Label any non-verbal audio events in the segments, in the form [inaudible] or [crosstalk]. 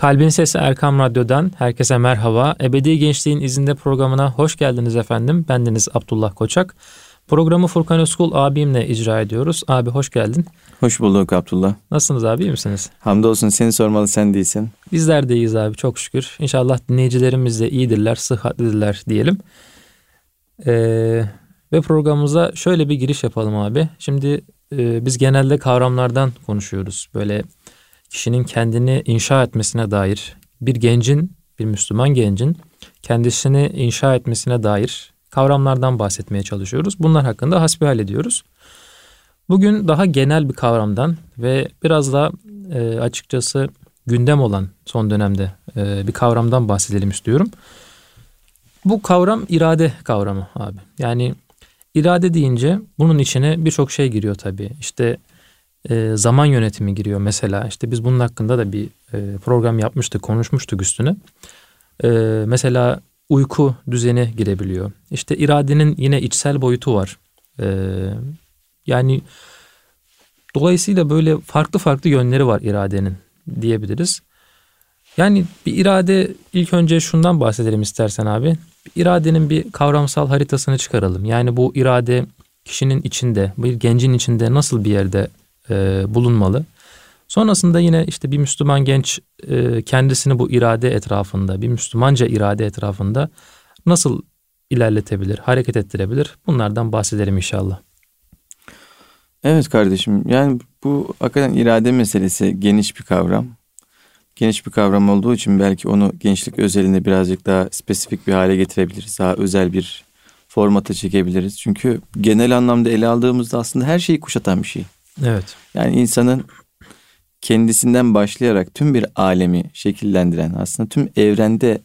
Kalbin Sesi Erkam Radyo'dan herkese merhaba. Ebedi Gençliğin izinde programına hoş geldiniz efendim. Bendeniz Abdullah Koçak. Programı Furkan Özkul abimle icra ediyoruz. Abi hoş geldin. Hoş bulduk Abdullah. Nasılsınız abi iyi misiniz? Hamdolsun seni sormalı sen değilsin. Bizler de iyiyiz abi çok şükür. İnşallah dinleyicilerimiz de iyidirler, sıhhatlidirler diyelim. Ee, ve programımıza şöyle bir giriş yapalım abi. Şimdi e, biz genelde kavramlardan konuşuyoruz. Böyle kişinin kendini inşa etmesine dair bir gencin, bir Müslüman gencin kendisini inşa etmesine dair kavramlardan bahsetmeye çalışıyoruz. Bunlar hakkında hasbihal ediyoruz. Bugün daha genel bir kavramdan ve biraz da e, açıkçası gündem olan son dönemde e, bir kavramdan bahsedelim istiyorum. Bu kavram irade kavramı abi. Yani irade deyince bunun içine birçok şey giriyor tabii. İşte e, zaman yönetimi giriyor mesela. İşte biz bunun hakkında da bir e, program yapmıştık, konuşmuştuk üstüne. E, mesela uyku düzeni girebiliyor. İşte iradenin yine içsel boyutu var. E, yani dolayısıyla böyle farklı farklı yönleri var iradenin diyebiliriz. Yani bir irade ilk önce şundan bahsedelim istersen abi. İradenin bir kavramsal haritasını çıkaralım. Yani bu irade kişinin içinde, bir gencin içinde nasıl bir yerde e, bulunmalı. Sonrasında yine işte bir Müslüman genç e, kendisini bu irade etrafında, bir Müslümanca irade etrafında nasıl ilerletebilir, hareket ettirebilir? Bunlardan bahsedelim inşallah. Evet kardeşim yani bu hakikaten irade meselesi geniş bir kavram. Geniş bir kavram olduğu için belki onu gençlik özelinde birazcık daha spesifik bir hale getirebiliriz. Daha özel bir formata çekebiliriz. Çünkü genel anlamda ele aldığımızda aslında her şeyi kuşatan bir şey. Evet. Yani insanın kendisinden başlayarak tüm bir alemi şekillendiren aslında tüm evrende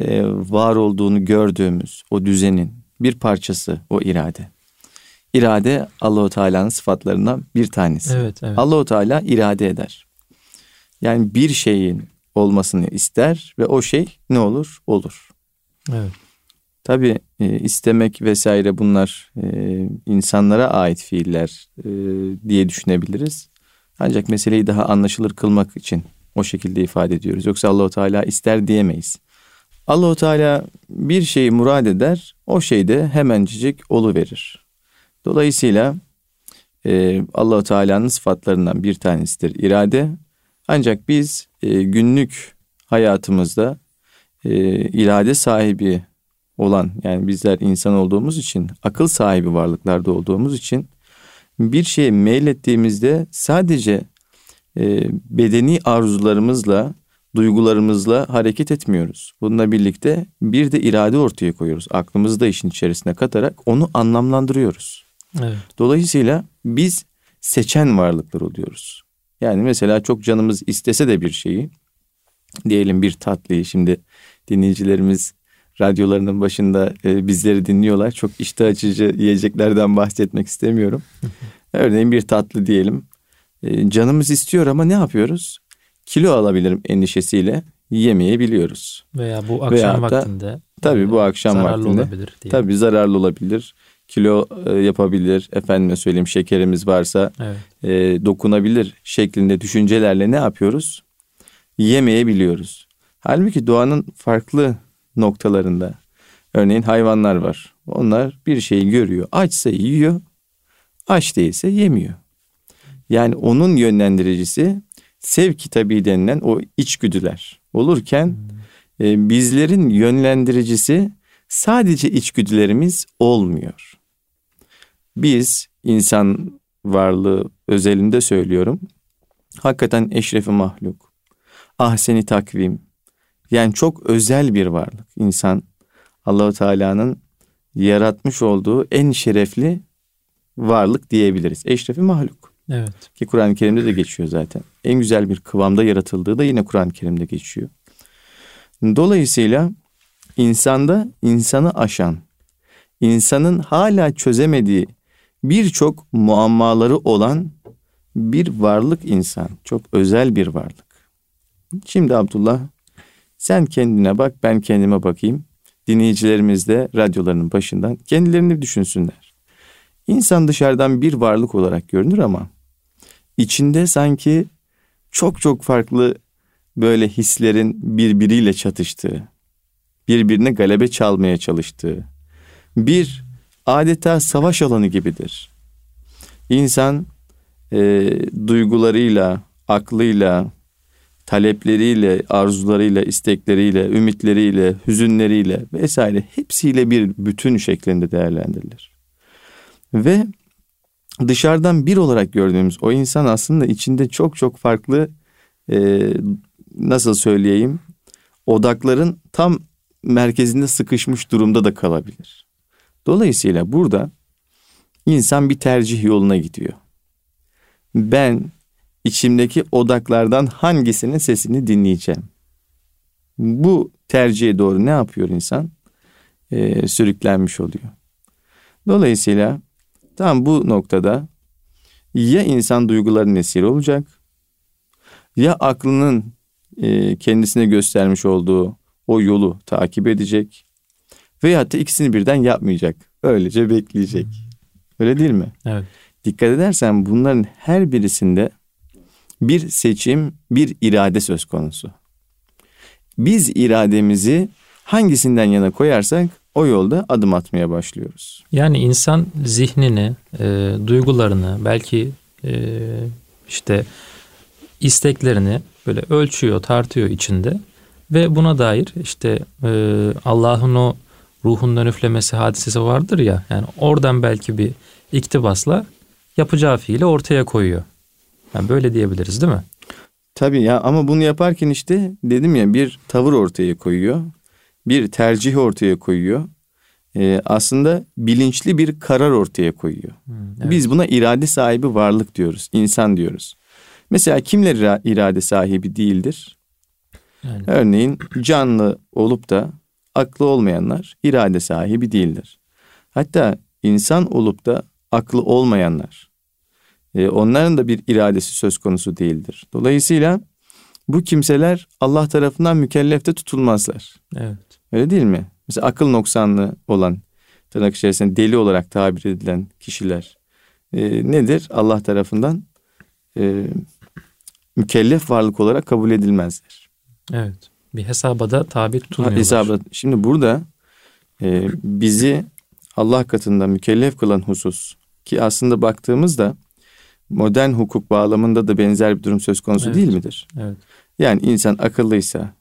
e, var olduğunu gördüğümüz o düzenin bir parçası o irade. İrade Allahu Teala'nın sıfatlarından bir tanesi. Evet, evet. Allahu Teala irade eder. Yani bir şeyin olmasını ister ve o şey ne olur? Olur. Evet. Tabi e, istemek vesaire bunlar e, insanlara ait fiiller e, diye düşünebiliriz. Ancak meseleyi daha anlaşılır kılmak için o şekilde ifade ediyoruz. Yoksa Allahu Teala ister diyemeyiz. Allahu Teala bir şeyi murad eder, o şey de hemencik olu verir. Dolayısıyla e, Allahu Teala'nın sıfatlarından bir tanesidir irade. Ancak biz e, günlük hayatımızda e, irade sahibi olan yani bizler insan olduğumuz için akıl sahibi varlıklarda olduğumuz için bir şeye meylettiğimizde sadece e, bedeni arzularımızla duygularımızla hareket etmiyoruz. Bununla birlikte bir de irade ortaya koyuyoruz. Aklımızı da işin içerisine katarak onu anlamlandırıyoruz. Evet. Dolayısıyla biz seçen varlıklar oluyoruz. Yani mesela çok canımız istese de bir şeyi diyelim bir tatlıyı şimdi dinleyicilerimiz radyolarının başında e, bizleri dinliyorlar. Çok iştah açıcı yiyeceklerden bahsetmek istemiyorum. [laughs] Örneğin bir tatlı diyelim. E, canımız istiyor ama ne yapıyoruz? Kilo alabilirim endişesiyle yiyemeyebiliyoruz. Veya bu akşam Veya vaktinde. Da, tabii bu akşam zararlı vaktinde. Olabilir diye. Tabii zararlı olabilir. Kilo e, yapabilir. Efendime söyleyeyim şekerimiz varsa evet. e, dokunabilir şeklinde düşüncelerle ne yapıyoruz? Yiyemeyebiliyoruz. Halbuki doğanın farklı noktalarında. Örneğin hayvanlar var. Onlar bir şeyi görüyor. Açsa yiyor. Aç değilse yemiyor. Yani onun yönlendiricisi sevki tabi denilen o içgüdüler olurken e, bizlerin yönlendiricisi sadece içgüdülerimiz olmuyor. Biz insan varlığı özelinde söylüyorum. Hakikaten eşrefi mahluk. Ahseni takvim. Yani çok özel bir varlık. İnsan Allahu Teala'nın yaratmış olduğu en şerefli varlık diyebiliriz. Eşrefi mahluk. Evet. Ki Kur'an-ı Kerim'de de geçiyor zaten. En güzel bir kıvamda yaratıldığı da yine Kur'an-ı Kerim'de geçiyor. Dolayısıyla insanda insanı aşan, insanın hala çözemediği birçok muammaları olan bir varlık insan. Çok özel bir varlık. Şimdi Abdullah sen kendine bak ben kendime bakayım. Dinleyicilerimiz de radyolarının başından kendilerini düşünsünler. İnsan dışarıdan bir varlık olarak görünür ama içinde sanki çok çok farklı böyle hislerin birbiriyle çatıştığı, birbirine galebe çalmaya çalıştığı bir adeta savaş alanı gibidir. İnsan e, duygularıyla, aklıyla, talepleriyle, arzularıyla, istekleriyle, ümitleriyle, hüzünleriyle vesaire hepsiyle bir bütün şeklinde değerlendirilir. Ve dışarıdan bir olarak gördüğümüz o insan aslında içinde çok çok farklı e, nasıl söyleyeyim odakların tam merkezinde sıkışmış durumda da kalabilir. Dolayısıyla burada insan bir tercih yoluna gidiyor. Ben içimdeki odaklardan hangisinin sesini dinleyeceğim? Bu tercihe doğru ne yapıyor insan? Ee, sürüklenmiş oluyor. Dolayısıyla tam bu noktada ya insan duyguların esiri olacak ya aklının e, kendisine göstermiş olduğu o yolu takip edecek veya da ikisini birden yapmayacak. Öylece bekleyecek. Öyle değil mi? Evet. Dikkat edersen bunların her birisinde bir seçim, bir irade söz konusu. Biz irademizi hangisinden yana koyarsak o yolda adım atmaya başlıyoruz. Yani insan zihnini, e, duygularını, belki e, işte isteklerini böyle ölçüyor, tartıyor içinde ve buna dair işte e, Allah'ın o ruhundan üflemesi hadisesi vardır ya yani oradan belki bir iktibasla yapacağı fiili ortaya koyuyor. Yani böyle diyebiliriz değil mi? Tabii ya ama bunu yaparken işte dedim ya bir tavır ortaya koyuyor. Bir tercih ortaya koyuyor. Ee, aslında bilinçli bir karar ortaya koyuyor. Hmm, evet. Biz buna irade sahibi varlık diyoruz. insan diyoruz. Mesela kimler irade sahibi değildir? Yani. Örneğin canlı olup da aklı olmayanlar irade sahibi değildir. Hatta insan olup da aklı olmayanlar e, onların da bir iradesi söz konusu değildir. Dolayısıyla bu kimseler Allah tarafından mükellef de tutulmazlar. Evet. Öyle değil mi? Mesela akıl noksanlı olan tırnak içerisinde deli olarak tabir edilen kişiler e, nedir? Allah tarafından e, mükellef varlık olarak kabul edilmezler. Evet. Bir hesaba da tabi tutulmuyorlar. Hesaba. Şimdi burada e, bizi Allah katında mükellef kılan husus ki aslında baktığımızda modern hukuk bağlamında da benzer bir durum söz konusu evet. değil midir? Evet. Yani insan akıllıysa,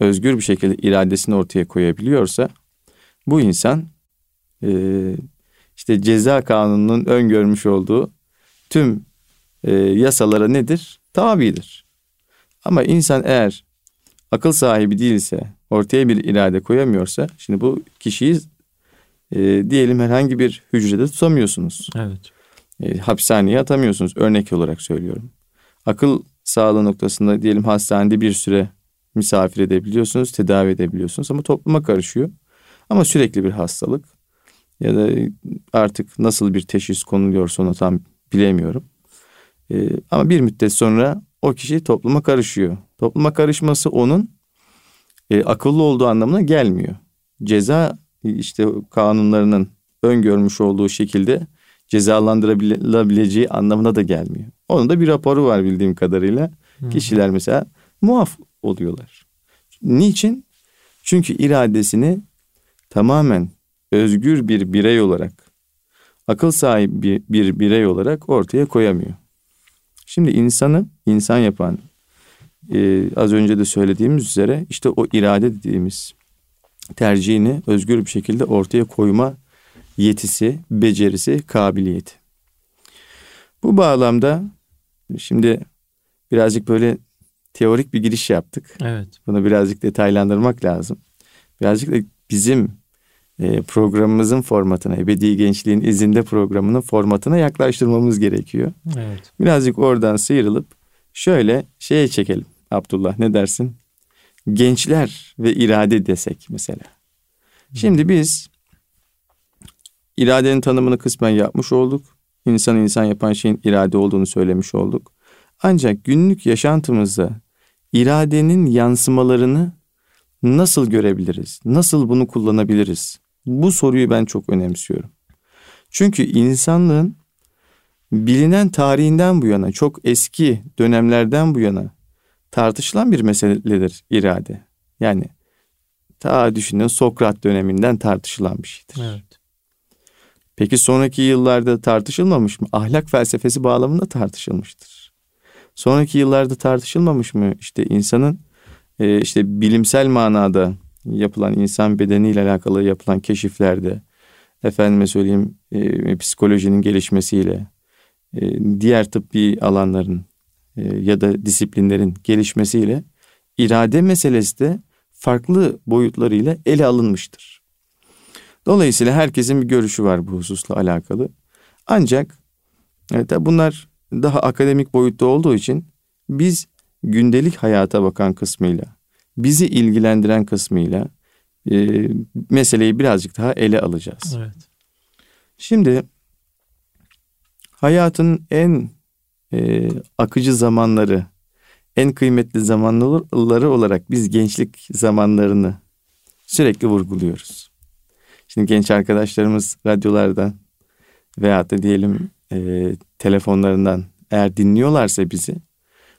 özgür bir şekilde iradesini ortaya koyabiliyorsa bu insan e, işte ceza kanununun öngörmüş olduğu tüm e, yasalara nedir? Tabidir. Ama insan eğer akıl sahibi değilse, ortaya bir irade koyamıyorsa, şimdi bu kişiyi e, diyelim herhangi bir hücrede tutamıyorsunuz. Evet. E, hapishaneye atamıyorsunuz. Örnek olarak söylüyorum. Akıl sağlığı noktasında diyelim hastanede bir süre misafir edebiliyorsunuz, tedavi edebiliyorsunuz ama topluma karışıyor. Ama sürekli bir hastalık ya da artık nasıl bir teşhis konuluyorsa onu tam bilemiyorum. Ee, ama bir müddet sonra o kişi topluma karışıyor. Topluma karışması onun e, akıllı olduğu anlamına gelmiyor. Ceza işte kanunlarının öngörmüş olduğu şekilde cezalandırılabileceği anlamına da gelmiyor. Onun da bir raporu var bildiğim kadarıyla. Hı. Kişiler mesela muaf oluyorlar. Niçin? Çünkü iradesini tamamen özgür bir birey olarak, akıl sahibi bir, bir birey olarak ortaya koyamıyor. Şimdi insanı insan yapan e, az önce de söylediğimiz üzere işte o irade dediğimiz tercihini özgür bir şekilde ortaya koyma yetisi, becerisi, kabiliyeti. Bu bağlamda şimdi birazcık böyle teorik bir giriş yaptık. Evet. Bunu birazcık detaylandırmak lazım. Birazcık da bizim e, programımızın formatına, Ebedi Gençliğin izinde programının formatına yaklaştırmamız gerekiyor. Evet. Birazcık oradan sıyrılıp şöyle şeye çekelim. Abdullah ne dersin? Gençler ve irade desek mesela. Şimdi biz iradenin tanımını kısmen yapmış olduk. İnsan insan yapan şeyin irade olduğunu söylemiş olduk. Ancak günlük yaşantımızda iradenin yansımalarını nasıl görebiliriz? Nasıl bunu kullanabiliriz? Bu soruyu ben çok önemsiyorum. Çünkü insanlığın bilinen tarihinden bu yana, çok eski dönemlerden bu yana tartışılan bir meseledir irade. Yani ta düşünün Sokrat döneminden tartışılan bir şeydir. Evet. Peki sonraki yıllarda tartışılmamış mı? Ahlak felsefesi bağlamında tartışılmıştır. Sonraki yıllarda tartışılmamış mı? İşte insanın e, işte bilimsel manada yapılan insan bedeniyle alakalı yapılan keşiflerde efendime söyleyeyim e, psikolojinin gelişmesiyle e, diğer tıbbi alanların e, ya da disiplinlerin gelişmesiyle irade meselesi de farklı boyutlarıyla ele alınmıştır. Dolayısıyla herkesin bir görüşü var bu hususla alakalı. Ancak evet, bunlar daha akademik boyutta olduğu için biz gündelik hayata bakan kısmıyla, bizi ilgilendiren kısmıyla e, meseleyi birazcık daha ele alacağız. Evet. Şimdi hayatın en e, akıcı zamanları, en kıymetli zamanları olarak biz gençlik zamanlarını sürekli vurguluyoruz. Şimdi genç arkadaşlarımız radyolardan veya da diyelim e, telefonlarından eğer dinliyorlarsa bizi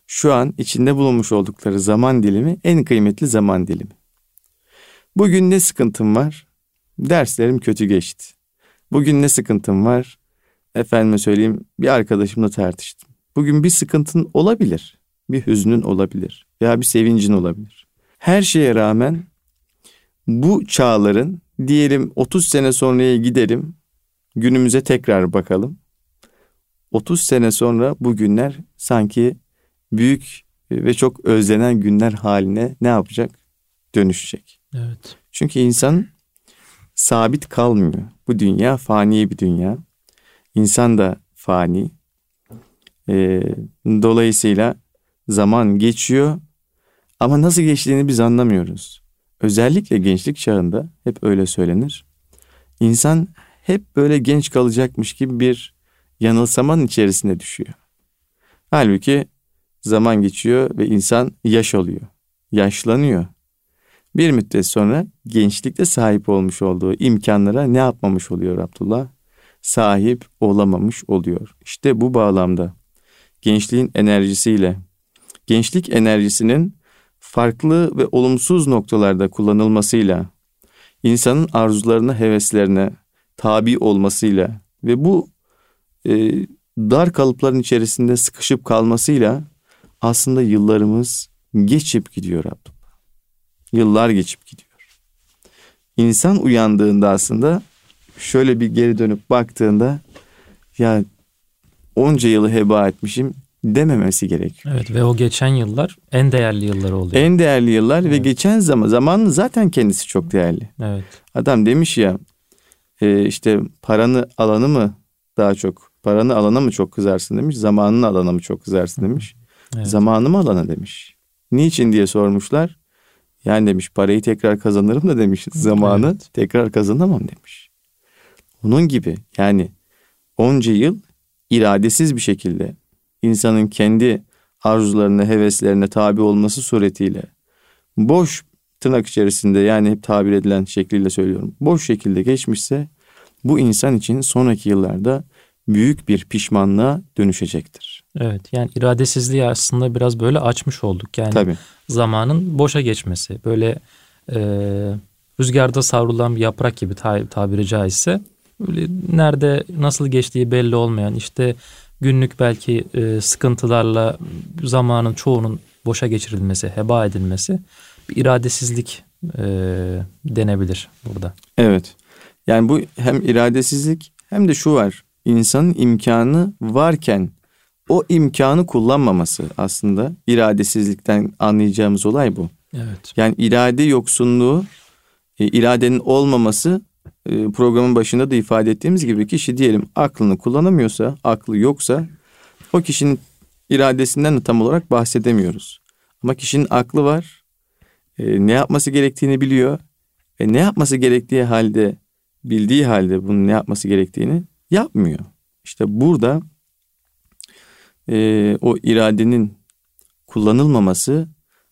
şu an içinde bulunmuş oldukları zaman dilimi en kıymetli zaman dilimi. Bugün ne sıkıntım var? Derslerim kötü geçti. Bugün ne sıkıntım var? Efendime söyleyeyim bir arkadaşımla tartıştım. Bugün bir sıkıntın olabilir. Bir hüznün olabilir. Veya bir sevincin olabilir. Her şeye rağmen bu çağların diyelim 30 sene sonraya gidelim. Günümüze tekrar bakalım. 30 sene sonra bu günler sanki büyük ve çok özlenen günler haline ne yapacak? Dönüşecek. Evet. Çünkü insan sabit kalmıyor. Bu dünya fani bir dünya. İnsan da fani. Ee, dolayısıyla zaman geçiyor ama nasıl geçtiğini biz anlamıyoruz. Özellikle gençlik çağında hep öyle söylenir. İnsan hep böyle genç kalacakmış gibi bir yanılsamanın içerisine düşüyor. Halbuki zaman geçiyor ve insan yaş oluyor. Yaşlanıyor. Bir müddet sonra gençlikte sahip olmuş olduğu imkanlara ne yapmamış oluyor Abdullah? Sahip olamamış oluyor. İşte bu bağlamda gençliğin enerjisiyle, gençlik enerjisinin farklı ve olumsuz noktalarda kullanılmasıyla, insanın arzularına, heveslerine tabi olmasıyla ve bu e, dar kalıpların içerisinde sıkışıp kalmasıyla aslında yıllarımız geçip gidiyor Abdullah. Yıllar geçip gidiyor. İnsan uyandığında aslında şöyle bir geri dönüp baktığında ya onca yılı heba etmişim dememesi gerekiyor. Evet ve o geçen yıllar en değerli yıllar oluyor. En değerli yıllar evet. ve geçen zaman zamanın zaten kendisi çok değerli. Evet. Adam demiş ya e, işte paranı alanı mı daha çok paranı alana mı çok kızarsın demiş zamanını alana mı çok kızarsın demiş. Evet. Zamanı mı alana demiş. Niçin diye sormuşlar. Yani demiş parayı tekrar kazanırım da demiş zamanı evet. tekrar kazanamam demiş. Onun gibi yani onca yıl iradesiz bir şekilde insanın kendi arzularına, heveslerine tabi olması suretiyle boş tırnak içerisinde yani hep tabir edilen şekliyle söylüyorum. Boş şekilde geçmişse bu insan için sonraki yıllarda büyük bir pişmanlığa dönüşecektir. Evet yani iradesizliği aslında biraz böyle açmış olduk. Yani Tabii. zamanın boşa geçmesi böyle e, rüzgarda savrulan bir yaprak gibi tabiri caizse böyle nerede nasıl geçtiği belli olmayan işte günlük belki e, sıkıntılarla zamanın çoğunun boşa geçirilmesi, heba edilmesi bir iradesizlik e, denebilir burada. Evet. Yani bu hem iradesizlik hem de şu var. İnsanın imkanı varken o imkanı kullanmaması aslında iradesizlikten anlayacağımız olay bu. Evet. Yani irade yoksunluğu, e, iradenin olmaması programın başında da ifade ettiğimiz gibi kişi diyelim aklını kullanamıyorsa, aklı yoksa o kişinin iradesinden de tam olarak bahsedemiyoruz. Ama kişinin aklı var, e, ne yapması gerektiğini biliyor ve ne yapması gerektiği halde, bildiği halde bunun ne yapması gerektiğini yapmıyor. İşte burada e, o iradenin kullanılmaması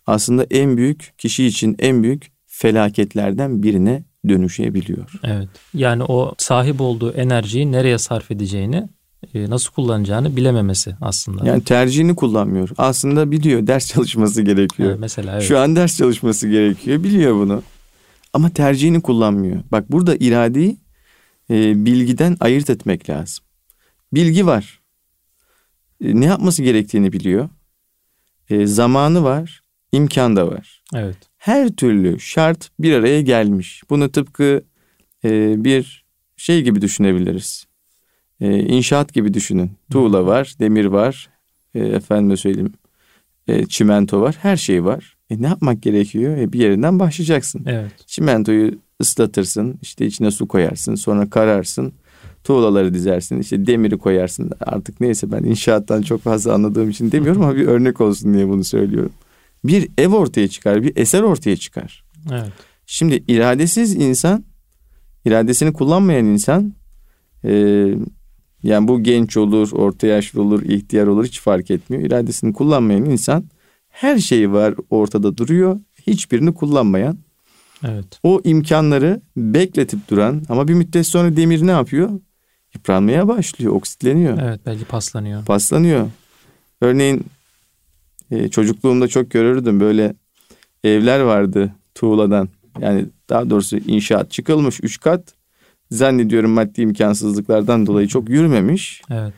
aslında en büyük kişi için en büyük felaketlerden birine dönüşebiliyor. Evet. Yani o sahip olduğu enerjiyi nereye sarf edeceğini e, nasıl kullanacağını bilememesi aslında. Yani tercihini kullanmıyor. Aslında biliyor ders çalışması gerekiyor. Evet, mesela evet. Şu an ders çalışması gerekiyor. Biliyor bunu. Ama tercihini kullanmıyor. Bak burada iradeyi e, bilgiden ayırt etmek lazım. Bilgi var. E, ne yapması gerektiğini biliyor. E, zamanı var, imkan da var. Evet. Her türlü şart bir araya gelmiş. Bunu tıpkı e, bir şey gibi düşünebiliriz. E, inşaat gibi düşünün. Tuğla var, demir var, e, efendime söyleyeyim, e, çimento var, her şey var. E, ne yapmak gerekiyor? E, bir yerinden başlayacaksın. Evet. Çimentoyu ıslatırsın, işte içine su koyarsın, sonra kararsın, tuğlaları dizersin, işte demiri koyarsın. Artık neyse ben inşaattan çok fazla anladığım için demiyorum ama bir örnek olsun diye bunu söylüyorum. Bir ev ortaya çıkar, bir eser ortaya çıkar. Evet. Şimdi iradesiz insan, iradesini kullanmayan insan, e, yani bu genç olur, orta yaşlı olur, ihtiyar olur hiç fark etmiyor. İradesini kullanmayan insan her şey var ortada duruyor. Hiçbirini kullanmayan. Evet. O imkanları bekletip duran ama bir müddet sonra demir ne yapıyor? Yıpranmaya başlıyor, oksitleniyor. Evet belki paslanıyor. Paslanıyor. Örneğin e, çocukluğumda çok görürdüm böyle evler vardı tuğladan. Yani daha doğrusu inşaat çıkılmış üç kat. Zannediyorum maddi imkansızlıklardan dolayı çok yürümemiş. Evet.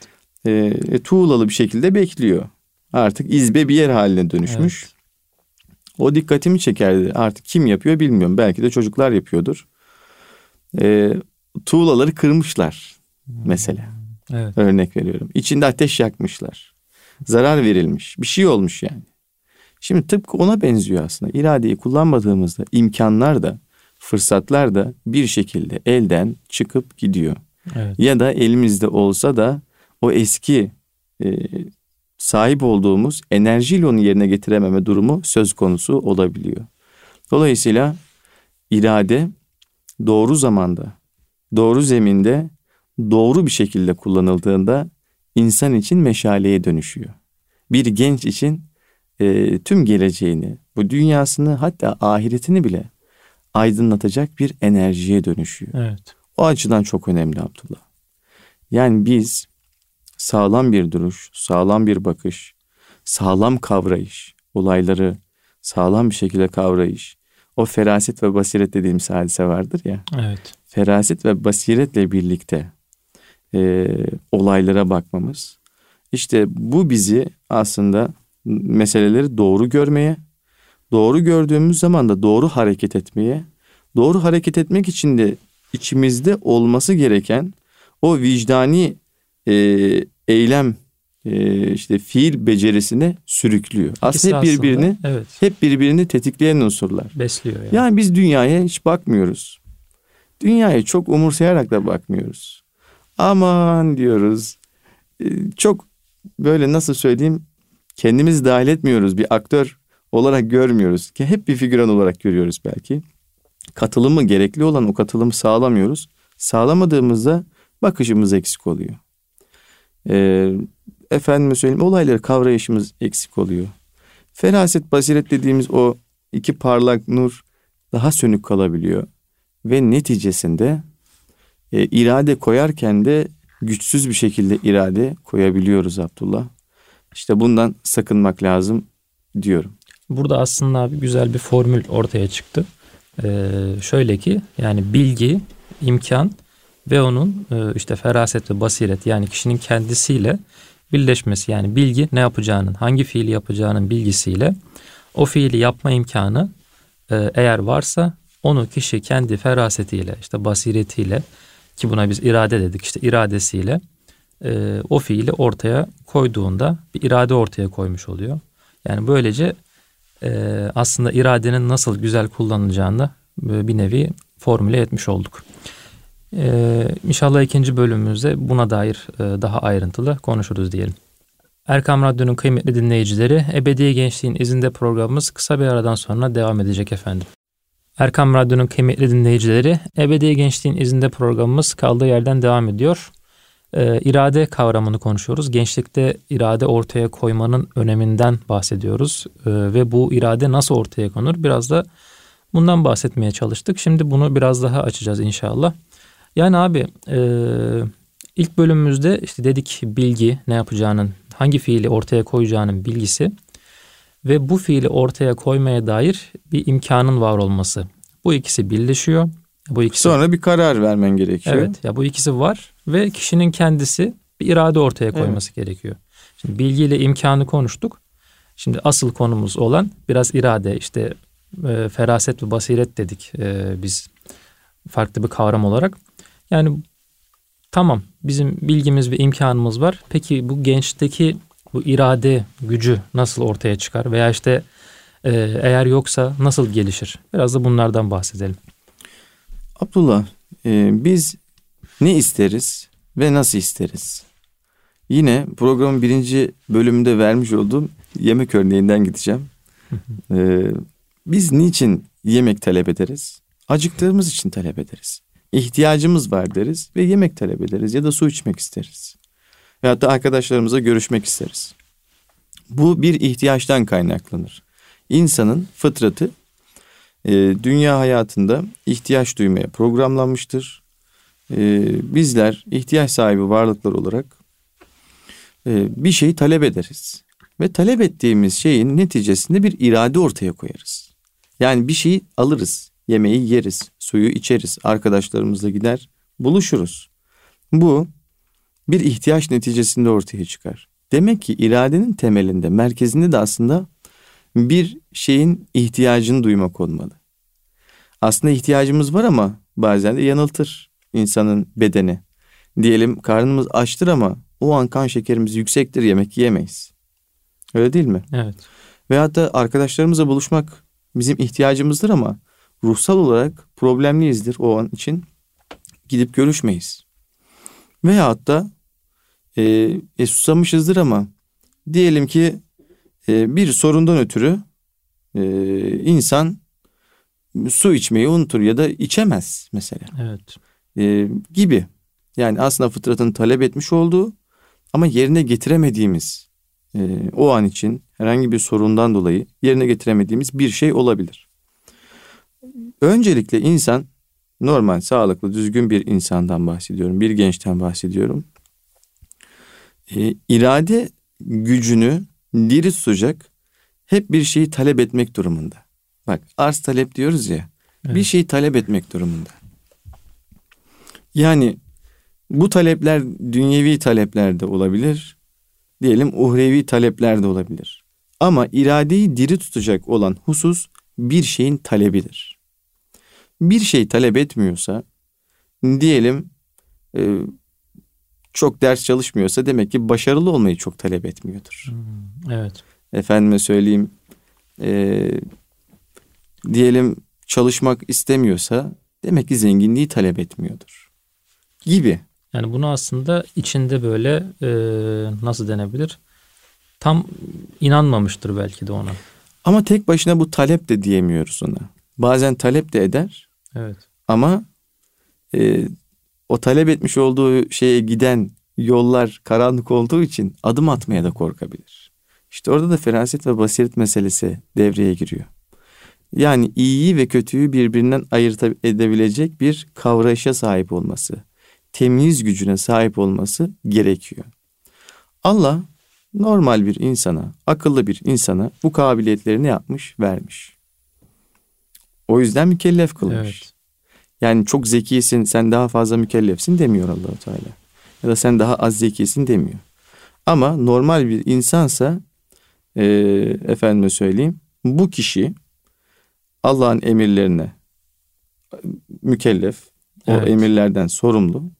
E, e, tuğlalı bir şekilde bekliyor. Artık izbe bir yer haline dönüşmüş. Evet. O dikkatimi çekerdi. Artık kim yapıyor bilmiyorum. Belki de çocuklar yapıyordur. E, tuğlaları kırmışlar mesela. Evet. Örnek veriyorum. İçinde ateş yakmışlar. Zarar verilmiş. Bir şey olmuş yani. Şimdi tıpkı ona benziyor aslında. İradeyi kullanmadığımızda imkanlar da fırsatlar da bir şekilde elden çıkıp gidiyor. Evet. Ya da elimizde olsa da o eski e, sahip olduğumuz enerjiyle onu yerine getirememe durumu söz konusu olabiliyor. Dolayısıyla irade doğru zamanda, doğru zeminde, doğru bir şekilde kullanıldığında insan için meşaleye dönüşüyor. Bir genç için e, tüm geleceğini, bu dünyasını hatta ahiretini bile aydınlatacak bir enerjiye dönüşüyor. Evet. O açıdan çok önemli Abdullah. Yani biz sağlam bir duruş, sağlam bir bakış, sağlam kavrayış, olayları sağlam bir şekilde kavrayış. O feraset ve basiret dediğimiz hadise vardır ya. Evet. Feraset ve basiretle birlikte e, olaylara bakmamız. İşte bu bizi aslında meseleleri doğru görmeye, doğru gördüğümüz zaman da doğru hareket etmeye, doğru hareket etmek için de içimizde olması gereken o vicdani e, eylem e, işte fiil becerisine sürüklüyor. Aslında hep birbirini aslında, evet. hep birbirini tetikleyen unsurlar. Besliyor yani. Yani biz dünyaya hiç bakmıyoruz. Dünyaya çok umursayarak da bakmıyoruz. Aman diyoruz. E, çok böyle nasıl söyleyeyim kendimizi dahil etmiyoruz. Bir aktör olarak görmüyoruz. Hep bir figüran olarak görüyoruz belki. Katılımı gerekli olan o katılımı sağlamıyoruz. Sağlamadığımızda bakışımız eksik oluyor. Ee, efendime söyleyeyim olayları kavrayışımız eksik oluyor. Feraset, basiret dediğimiz o iki parlak nur daha sönük kalabiliyor. Ve neticesinde e, irade koyarken de güçsüz bir şekilde irade koyabiliyoruz Abdullah. İşte bundan sakınmak lazım diyorum. Burada aslında abi güzel bir formül ortaya çıktı. Ee, şöyle ki yani bilgi, imkan ve onun e, işte feraset ve basiret yani kişinin kendisiyle birleşmesi yani bilgi ne yapacağının, hangi fiili yapacağının bilgisiyle o fiili yapma imkanı e, eğer varsa onu kişi kendi ferasetiyle işte basiretiyle ki buna biz irade dedik işte iradesiyle e, o fiili ortaya koyduğunda bir irade ortaya koymuş oluyor. Yani böylece e, aslında iradenin nasıl güzel kullanılacağını e, bir nevi formüle etmiş olduk. E, inşallah ikinci bölümümüzde buna dair e, daha ayrıntılı konuşuruz diyelim. Erkam Radyo'nun kıymetli dinleyicileri, Ebedi Gençliğin izinde programımız kısa bir aradan sonra devam edecek efendim. Erkam Radyo'nun kıymetli dinleyicileri, Ebedi Gençliğin izinde programımız kaldığı yerden devam ediyor e, irade kavramını konuşuyoruz. Gençlikte irade ortaya koymanın öneminden bahsediyoruz e, ve bu irade nasıl ortaya konur biraz da bundan bahsetmeye çalıştık. Şimdi bunu biraz daha açacağız inşallah. Yani abi e, İlk bölümümüzde işte dedik bilgi ne yapacağının, hangi fiili ortaya koyacağının bilgisi ve bu fiili ortaya koymaya dair bir imkanın var olması. Bu ikisi birleşiyor. Bu ikisi Sonra bir karar vermen gerekiyor. Evet ya bu ikisi var ve kişinin kendisi bir irade ortaya koyması evet. gerekiyor. Şimdi bilgiyle imkanı konuştuk. Şimdi asıl konumuz olan biraz irade işte e, feraset ve basiret dedik e, biz farklı bir kavram olarak. Yani tamam bizim bilgimiz ve imkanımız var. Peki bu gençteki bu irade gücü nasıl ortaya çıkar veya işte e, eğer yoksa nasıl gelişir? Biraz da bunlardan bahsedelim. Abdullah e, biz ne isteriz ve nasıl isteriz? Yine programın birinci bölümünde vermiş olduğum yemek örneğinden gideceğim. ee, biz niçin yemek talep ederiz? Acıktığımız için talep ederiz. İhtiyacımız var deriz ve yemek talep ederiz ya da su içmek isteriz. Veyahut da arkadaşlarımızla görüşmek isteriz. Bu bir ihtiyaçtan kaynaklanır. İnsanın fıtratı e, dünya hayatında ihtiyaç duymaya programlanmıştır. E, bizler ihtiyaç sahibi varlıklar olarak e, bir şeyi talep ederiz. Ve talep ettiğimiz şeyin neticesinde bir irade ortaya koyarız. Yani bir şeyi alırız, yemeği yeriz, suyu içeriz, arkadaşlarımızla gider, buluşuruz. Bu bir ihtiyaç neticesinde ortaya çıkar. Demek ki iradenin temelinde, merkezinde de aslında bir şeyin ihtiyacını duymak olmalı. Aslında ihtiyacımız var ama bazen de yanıltır insanın bedeni. Diyelim karnımız açtır ama o an kan şekerimiz yüksektir yemek yiyemeyiz. Öyle değil mi? Evet. Veyahut da arkadaşlarımızla buluşmak bizim ihtiyacımızdır ama ruhsal olarak problemliyizdir o an için. Gidip görüşmeyiz. Veyahut da e, e, susamışızdır ama diyelim ki e, bir sorundan ötürü e, insan su içmeyi unutur ya da içemez mesela. Evet. E, gibi. Yani aslında fıtratın talep etmiş olduğu ama yerine getiremediğimiz e, o an için herhangi bir sorundan dolayı yerine getiremediğimiz bir şey olabilir. Öncelikle insan normal, sağlıklı, düzgün bir insandan bahsediyorum. Bir gençten bahsediyorum. E, irade gücünü diri tutacak hep bir şeyi talep etmek durumunda. Bak arz talep diyoruz ya. Evet. Bir şeyi talep etmek durumunda. Yani bu talepler dünyevi talepler de olabilir. Diyelim uhrevi talepler de olabilir. Ama iradeyi diri tutacak olan husus bir şeyin talebidir. Bir şey talep etmiyorsa diyelim e, çok ders çalışmıyorsa demek ki başarılı olmayı çok talep etmiyordur. Hmm, evet. Efendime söyleyeyim e, diyelim çalışmak istemiyorsa demek ki zenginliği talep etmiyordur. Gibi. Yani bunu aslında içinde böyle e, nasıl denebilir? Tam inanmamıştır belki de ona. Ama tek başına bu talep de diyemiyoruz ona. Bazen talep de eder. Evet. Ama e, o talep etmiş olduğu şeye giden yollar karanlık olduğu için adım atmaya da korkabilir. İşte orada da feraset ve basiret meselesi devreye giriyor. Yani iyiyi ve kötüyü birbirinden ayırt edebilecek bir kavrayışa sahip olması temyiz gücüne sahip olması gerekiyor. Allah normal bir insana, akıllı bir insana bu kabiliyetlerini yapmış, vermiş. O yüzden mükellef kılmış. Evet. Yani çok zekisin, sen daha fazla mükellefsin demiyor Allahu Teala. Ya da sen daha az zekisin demiyor. Ama normal bir insansa e, efendime söyleyeyim bu kişi Allah'ın emirlerine mükellef, o evet. emirlerden sorumlu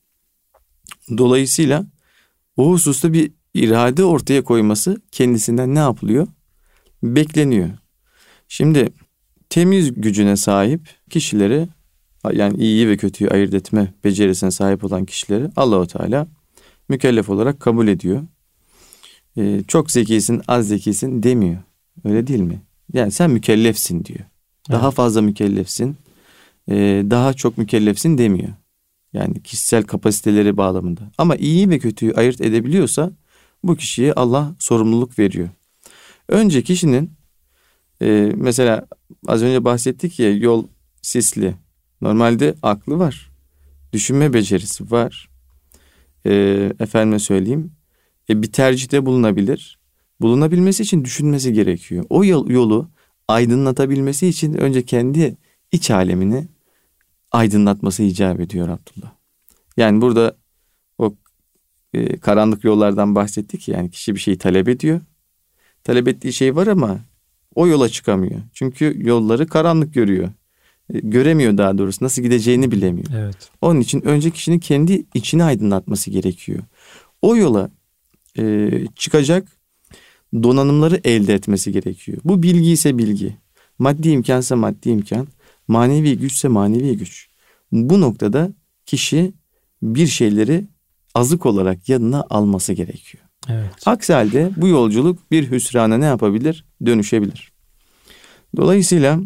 Dolayısıyla o hususta bir irade ortaya koyması kendisinden ne yapılıyor? Bekleniyor. Şimdi temiz gücüne sahip kişileri yani iyiyi ve kötüyü ayırt etme becerisine sahip olan kişileri Allahu Teala mükellef olarak kabul ediyor. Ee, çok zekisin, az zekisin demiyor. Öyle değil mi? Yani sen mükellefsin diyor. Daha evet. fazla mükellefsin, e, daha çok mükellefsin demiyor. Yani kişisel kapasiteleri bağlamında. Ama iyi ve kötüyü ayırt edebiliyorsa bu kişiye Allah sorumluluk veriyor. Önce kişinin e, mesela az önce bahsettik ya yol sisli. Normalde aklı var. Düşünme becerisi var. e, efendime söyleyeyim e, bir tercihte bulunabilir. Bulunabilmesi için düşünmesi gerekiyor. O yol, yolu aydınlatabilmesi için önce kendi iç alemini aydınlatması icap ediyor Abdullah. Yani burada o e, karanlık yollardan bahsettik yani kişi bir şeyi talep ediyor. Talep ettiği şey var ama o yola çıkamıyor. Çünkü yolları karanlık görüyor. E, göremiyor daha doğrusu nasıl gideceğini bilemiyor. Evet. Onun için önce kişinin kendi içini aydınlatması gerekiyor. O yola e, çıkacak donanımları elde etmesi gerekiyor. Bu bilgi ise bilgi. Maddi imkansa maddi imkan. Manevi güçse manevi güç. Bu noktada kişi bir şeyleri azık olarak yanına alması gerekiyor. Evet. Aksi halde bu yolculuk bir hüsrana ne yapabilir? Dönüşebilir. Dolayısıyla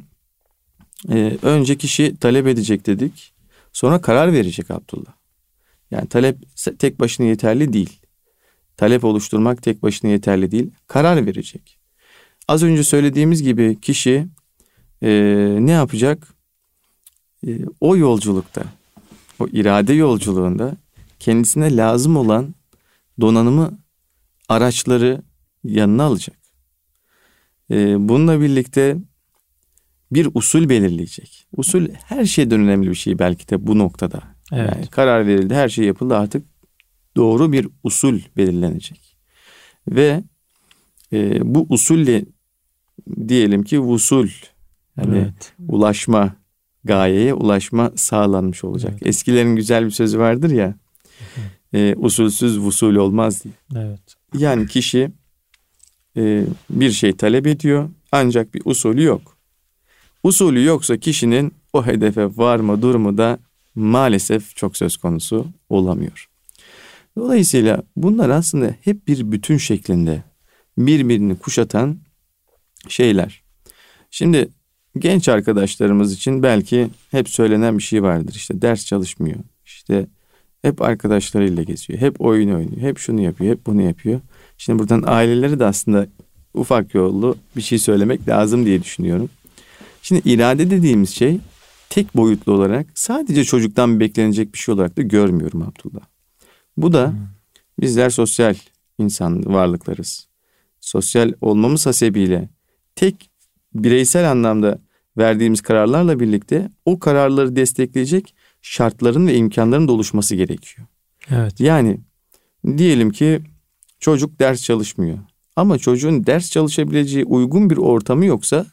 e, önce kişi talep edecek dedik. Sonra karar verecek Abdullah. Yani talep tek başına yeterli değil. Talep oluşturmak tek başına yeterli değil. Karar verecek. Az önce söylediğimiz gibi kişi e, ne yapacak? E, o yolculukta, o irade yolculuğunda kendisine lazım olan donanımı, araçları yanına alacak. E, bununla birlikte bir usul belirleyecek. Usul her şeyden önemli bir şey belki de bu noktada. Evet. Yani karar verildi, her şey yapıldı artık doğru bir usul belirlenecek. Ve e, bu usulle diyelim ki usul yani evet. ulaşma gayeye ulaşma sağlanmış olacak. Evet. Eskilerin güzel bir sözü vardır ya. E, usulsüz vusul olmaz diye. Evet. Yani kişi e, bir şey talep ediyor ancak bir usulü yok. Usulü yoksa kişinin o hedefe varma durumu da maalesef çok söz konusu olamıyor. Dolayısıyla bunlar aslında hep bir bütün şeklinde birbirini kuşatan şeyler. Şimdi genç arkadaşlarımız için belki hep söylenen bir şey vardır. İşte ders çalışmıyor. İşte hep arkadaşlarıyla geziyor. Hep oyun oynuyor. Hep şunu yapıyor. Hep bunu yapıyor. Şimdi buradan aileleri de aslında ufak yollu bir şey söylemek lazım diye düşünüyorum. Şimdi irade dediğimiz şey tek boyutlu olarak sadece çocuktan beklenecek bir şey olarak da görmüyorum Abdullah. Bu da hmm. bizler sosyal insan varlıklarız. Sosyal olmamız hasebiyle tek bireysel anlamda verdiğimiz kararlarla birlikte o kararları destekleyecek şartların ve imkanların da oluşması gerekiyor. Evet. Yani diyelim ki çocuk ders çalışmıyor. Ama çocuğun ders çalışabileceği uygun bir ortamı yoksa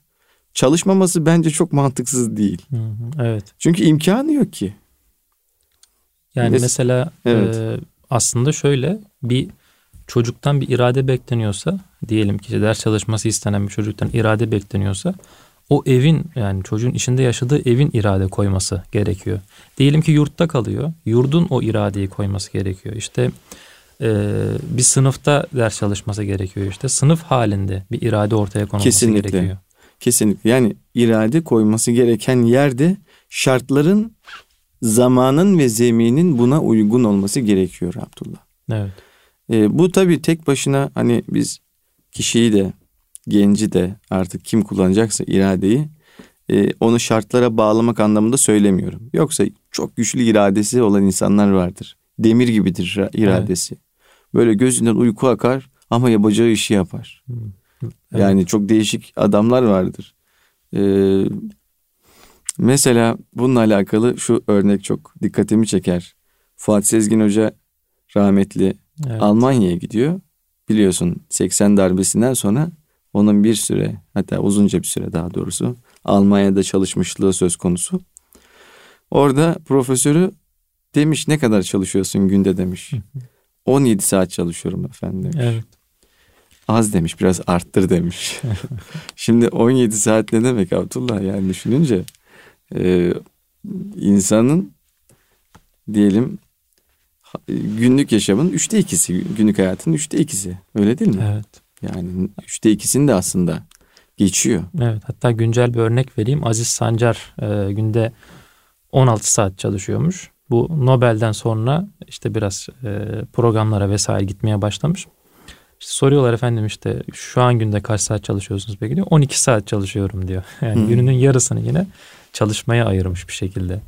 çalışmaması bence çok mantıksız değil. Hı hı, evet. Çünkü imkanı yok ki. Yani Mes- mesela evet. e, aslında şöyle bir çocuktan bir irade bekleniyorsa diyelim ki ders çalışması istenen bir çocuktan irade bekleniyorsa o evin yani çocuğun içinde yaşadığı evin irade koyması gerekiyor. Diyelim ki yurtta kalıyor. Yurdun o iradeyi koyması gerekiyor. İşte e, bir sınıfta ders çalışması gerekiyor işte. Sınıf halinde bir irade ortaya konulması Kesinlikle. gerekiyor. Kesinlikle. Yani irade koyması gereken yerde şartların zamanın ve zeminin buna uygun olması gerekiyor Abdullah. Evet. E, bu tabii tek başına hani biz kişiyi de genci de artık kim kullanacaksa iradeyi e, onu şartlara bağlamak anlamında söylemiyorum. Yoksa çok güçlü iradesi olan insanlar vardır. Demir gibidir iradesi. Evet. Böyle gözünden uyku akar ama yapacağı işi yapar. Evet. Yani çok değişik adamlar vardır. Ee, mesela bununla alakalı şu örnek çok dikkatimi çeker. Fuat Sezgin Hoca rahmetli evet. Almanya'ya gidiyor. Biliyorsun 80 darbesinden sonra onun bir süre hatta uzunca bir süre daha doğrusu Almanya'da çalışmışlığı söz konusu. Orada profesörü demiş ne kadar çalışıyorsun günde demiş. 17 saat çalışıyorum efendim demiş. Evet. Az demiş biraz arttır demiş. [laughs] Şimdi 17 saat ne demek Abdullah yani düşününce e, insanın diyelim günlük yaşamın üçte ikisi günlük hayatın üçte ikisi öyle değil mi? Evet. Yani üçte ikisini de aslında geçiyor. Evet hatta güncel bir örnek vereyim. Aziz Sancar e, günde 16 saat çalışıyormuş. Bu Nobel'den sonra işte biraz e, programlara vesaire gitmeye başlamış. İşte soruyorlar efendim işte şu an günde kaç saat çalışıyorsunuz peki diyor. 12 saat çalışıyorum diyor. [laughs] Yani hmm. gününün yarısını yine çalışmaya ayırmış bir şekilde.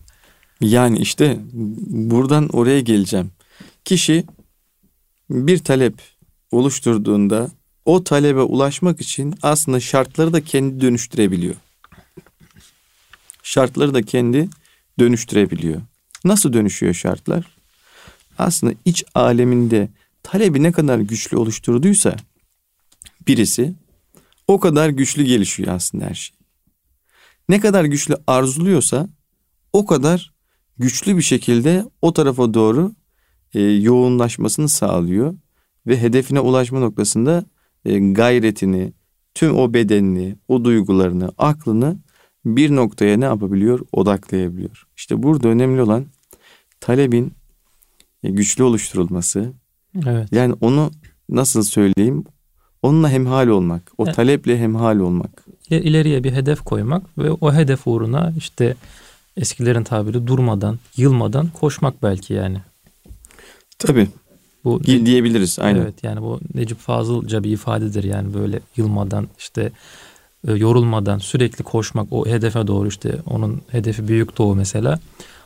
Yani işte buradan oraya geleceğim. Kişi bir talep oluşturduğunda o talebe ulaşmak için aslında şartları da kendi dönüştürebiliyor. Şartları da kendi dönüştürebiliyor. Nasıl dönüşüyor şartlar? Aslında iç aleminde talebi ne kadar güçlü oluşturduysa birisi o kadar güçlü gelişiyor aslında her şey. Ne kadar güçlü arzuluyorsa o kadar güçlü bir şekilde o tarafa doğru e, yoğunlaşmasını sağlıyor ve hedefine ulaşma noktasında gayretini, tüm o bedenini, o duygularını, aklını bir noktaya ne yapabiliyor? Odaklayabiliyor. İşte burada önemli olan talebin e, güçlü oluşturulması. Evet. Yani onu nasıl söyleyeyim? Onunla hemhal olmak, o evet. taleple hemhal olmak. İleriye bir hedef koymak ve o hedef uğruna işte eskilerin tabiri durmadan, yılmadan koşmak belki yani. Tabii. Bu diyebiliriz aynen. Evet yani bu Necip Fazılca bir ifadedir yani böyle yılmadan işte e, yorulmadan sürekli koşmak o hedefe doğru işte onun hedefi büyük doğu mesela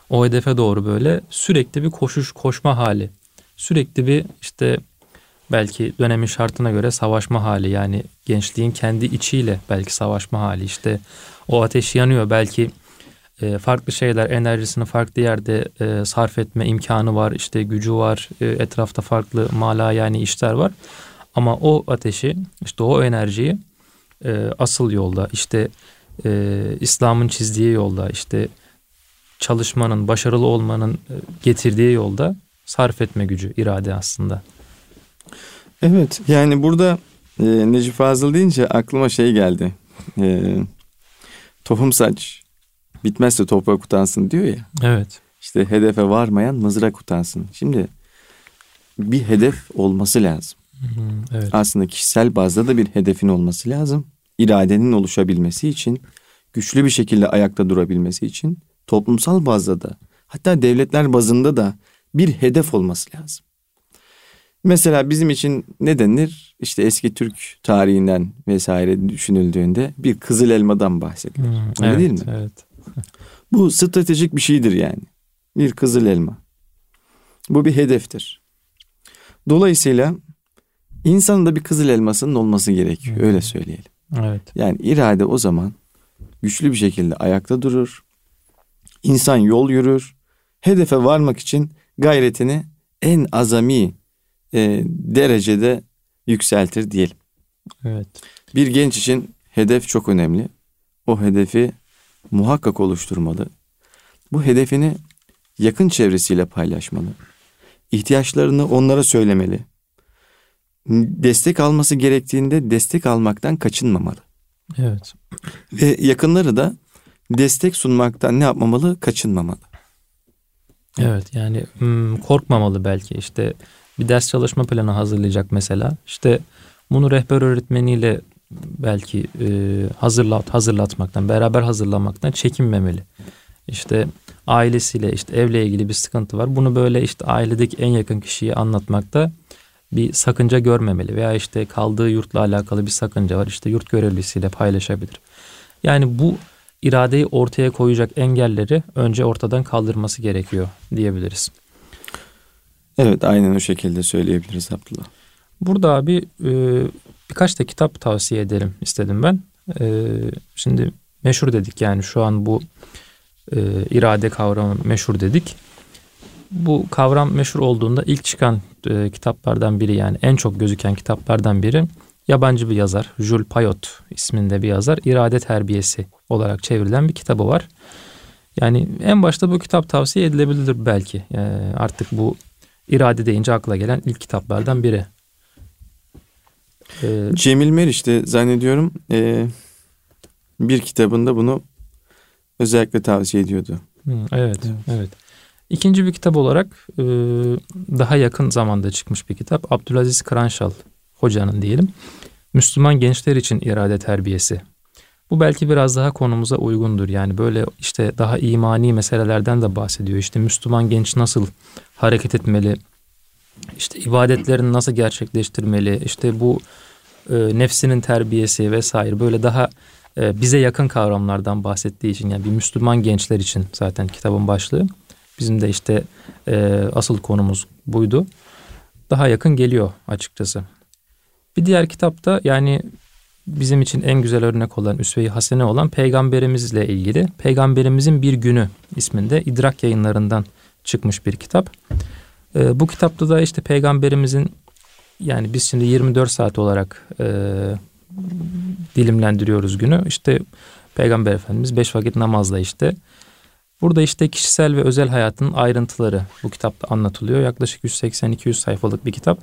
o hedefe doğru böyle sürekli bir koşuş koşma hali sürekli bir işte belki dönemin şartına göre savaşma hali yani gençliğin kendi içiyle belki savaşma hali işte o ateş yanıyor belki e, farklı şeyler enerjisini farklı yerde e, sarf etme imkanı var işte gücü var e, etrafta farklı mala yani işler var ama o ateşi işte o enerjiyi asıl yolda işte İslam'ın çizdiği yolda işte çalışmanın başarılı olmanın getirdiği yolda sarf etme gücü irade aslında. Evet yani burada e, Necip Fazıl deyince aklıma şey geldi. E, tohum saç bitmezse toprak utansın diyor ya. Evet. İşte hedefe varmayan mızrak utansın. Şimdi bir hedef olması lazım. Evet. Aslında kişisel bazda da bir hedefin olması lazım. İradenin oluşabilmesi için, güçlü bir şekilde ayakta durabilmesi için toplumsal bazda da hatta devletler bazında da bir hedef olması lazım. Mesela bizim için ne denir? İşte eski Türk tarihinden vesaire düşünüldüğünde bir kızıl elmadan bahsedilir. Hmm, Öyle evet, değil mi? Evet. Bu stratejik bir şeydir yani. Bir kızıl elma. Bu bir hedeftir. Dolayısıyla insanın da bir kızıl elmasının olması gerekiyor. Hmm. Öyle söyleyelim. Evet. Yani irade o zaman güçlü bir şekilde ayakta durur. İnsan yol yürür. Hedefe varmak için gayretini en azami e, derecede yükseltir diyelim. Evet. Bir genç için hedef çok önemli. O hedefi muhakkak oluşturmalı. Bu hedefini yakın çevresiyle paylaşmalı. İhtiyaçlarını onlara söylemeli. Destek alması gerektiğinde destek almaktan kaçınmamalı. Evet. Ve yakınları da destek sunmaktan ne yapmamalı? Kaçınmamalı. Evet yani hmm, korkmamalı belki işte bir ders çalışma planı hazırlayacak mesela. İşte bunu rehber öğretmeniyle belki e, hazırlat hazırlatmaktan, beraber hazırlamaktan çekinmemeli. İşte ailesiyle işte evle ilgili bir sıkıntı var. Bunu böyle işte ailedeki en yakın kişiye anlatmakta bir sakınca görmemeli veya işte kaldığı yurtla alakalı bir sakınca var. İşte yurt görevlisiyle paylaşabilir. Yani bu iradeyi ortaya koyacak engelleri önce ortadan kaldırması gerekiyor diyebiliriz. Evet aynen o şekilde söyleyebiliriz Abdullah. Burada abi e, birkaç da kitap tavsiye edelim istedim ben. E, şimdi meşhur dedik yani şu an bu e, irade kavramı meşhur dedik. Bu kavram meşhur olduğunda ilk çıkan e, kitaplardan biri yani en çok gözüken kitaplardan biri yabancı bir yazar Jules Payot isminde bir yazar irade terbiyesi olarak çevrilen bir kitabı var. Yani en başta bu kitap tavsiye edilebilir belki. Yani artık bu irade deyince akla gelen ilk kitaplardan biri. Ee, Cemil Meriç de zannediyorum e, bir kitabında bunu özellikle tavsiye ediyordu. Hı, evet, evet, evet. İkinci bir kitap olarak e, daha yakın zamanda çıkmış bir kitap. Abdülaziz Kıranşal hocanın diyelim. Müslüman gençler için irade terbiyesi. Bu belki biraz daha konumuza uygundur. Yani böyle işte daha imani meselelerden de bahsediyor. İşte Müslüman genç nasıl hareket etmeli? İşte ibadetlerini nasıl gerçekleştirmeli? İşte bu e, nefsinin terbiyesi vesaire böyle daha e, bize yakın kavramlardan bahsettiği için yani bir Müslüman gençler için zaten kitabın başlığı. Bizim de işte e, asıl konumuz buydu. Daha yakın geliyor açıkçası. Bir diğer kitapta yani bizim için en güzel örnek olan Üsve-i Hasene olan peygamberimizle ilgili Peygamberimizin Bir Günü isminde idrak yayınlarından çıkmış bir kitap. E, bu kitapta da işte peygamberimizin yani biz şimdi 24 saat olarak e, dilimlendiriyoruz günü. İşte Peygamber Efendimiz beş vakit namazla işte. Burada işte kişisel ve özel hayatın ayrıntıları bu kitapta anlatılıyor. Yaklaşık 180-200 sayfalık bir kitap.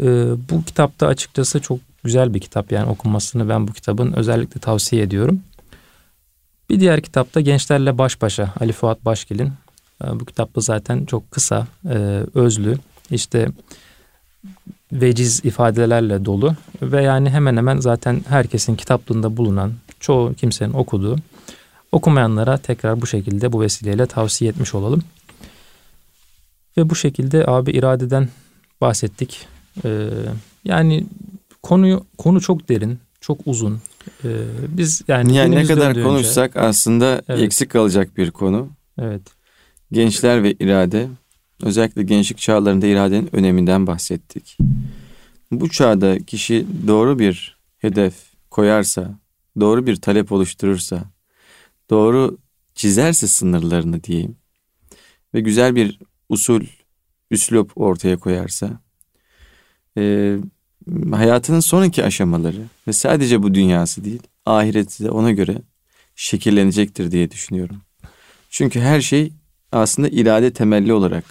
Ee, bu kitapta açıkçası çok güzel bir kitap yani okunmasını ben bu kitabın özellikle tavsiye ediyorum. Bir diğer kitapta Gençlerle Baş Başa Ali Fuat Başgil'in. Ee, bu kitapta zaten çok kısa, e, özlü, işte veciz ifadelerle dolu ve yani hemen hemen zaten herkesin kitaplığında bulunan, çoğu kimsenin okuduğu, okumayanlara tekrar bu şekilde bu vesileyle tavsiye etmiş olalım. Ve bu şekilde abi iradeden bahsettik. Ee, yani konuyu konu çok derin, çok uzun. Ee, biz yani, yani ne kadar konuşsak aslında evet. eksik kalacak bir konu. Evet. Gençler ve irade özellikle gençlik çağlarında iradenin öneminden bahsettik. Bu çağda kişi doğru bir hedef koyarsa, doğru bir talep oluşturursa, doğru çizerse sınırlarını diyeyim ve güzel bir usul, üslup ortaya koyarsa, e, hayatının sonraki aşamaları ve sadece bu dünyası değil, ahireti de ona göre şekillenecektir diye düşünüyorum. Çünkü her şey aslında irade temelli olarak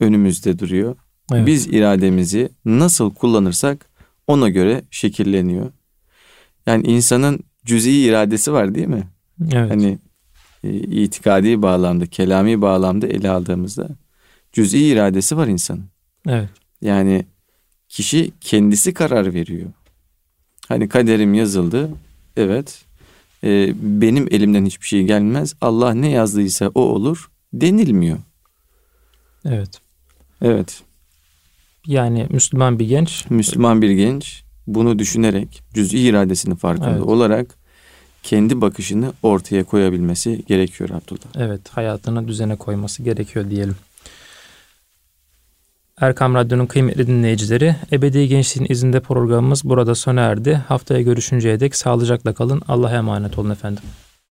önümüzde duruyor. Evet. Biz irademizi nasıl kullanırsak ona göre şekilleniyor. Yani insanın cüz'i iradesi var değil mi? Evet. Hani e, itikadi bağlamda, kelami bağlamda ele aldığımızda cüz'i iradesi var insanın. Evet. Yani kişi kendisi karar veriyor. Hani kaderim yazıldı. Evet. E, benim elimden hiçbir şey gelmez. Allah ne yazdıysa o olur denilmiyor. Evet. Evet. Yani Müslüman bir genç. Müslüman bir genç bunu düşünerek cüz'i iradesinin farkında evet. olarak kendi bakışını ortaya koyabilmesi gerekiyor Abdullah. Evet hayatını düzene koyması gerekiyor diyelim. Erkam Radyo'nun kıymetli dinleyicileri, Ebedi Gençliğin izinde programımız burada sona erdi. Haftaya görüşünceye dek sağlıcakla kalın. Allah'a emanet olun efendim.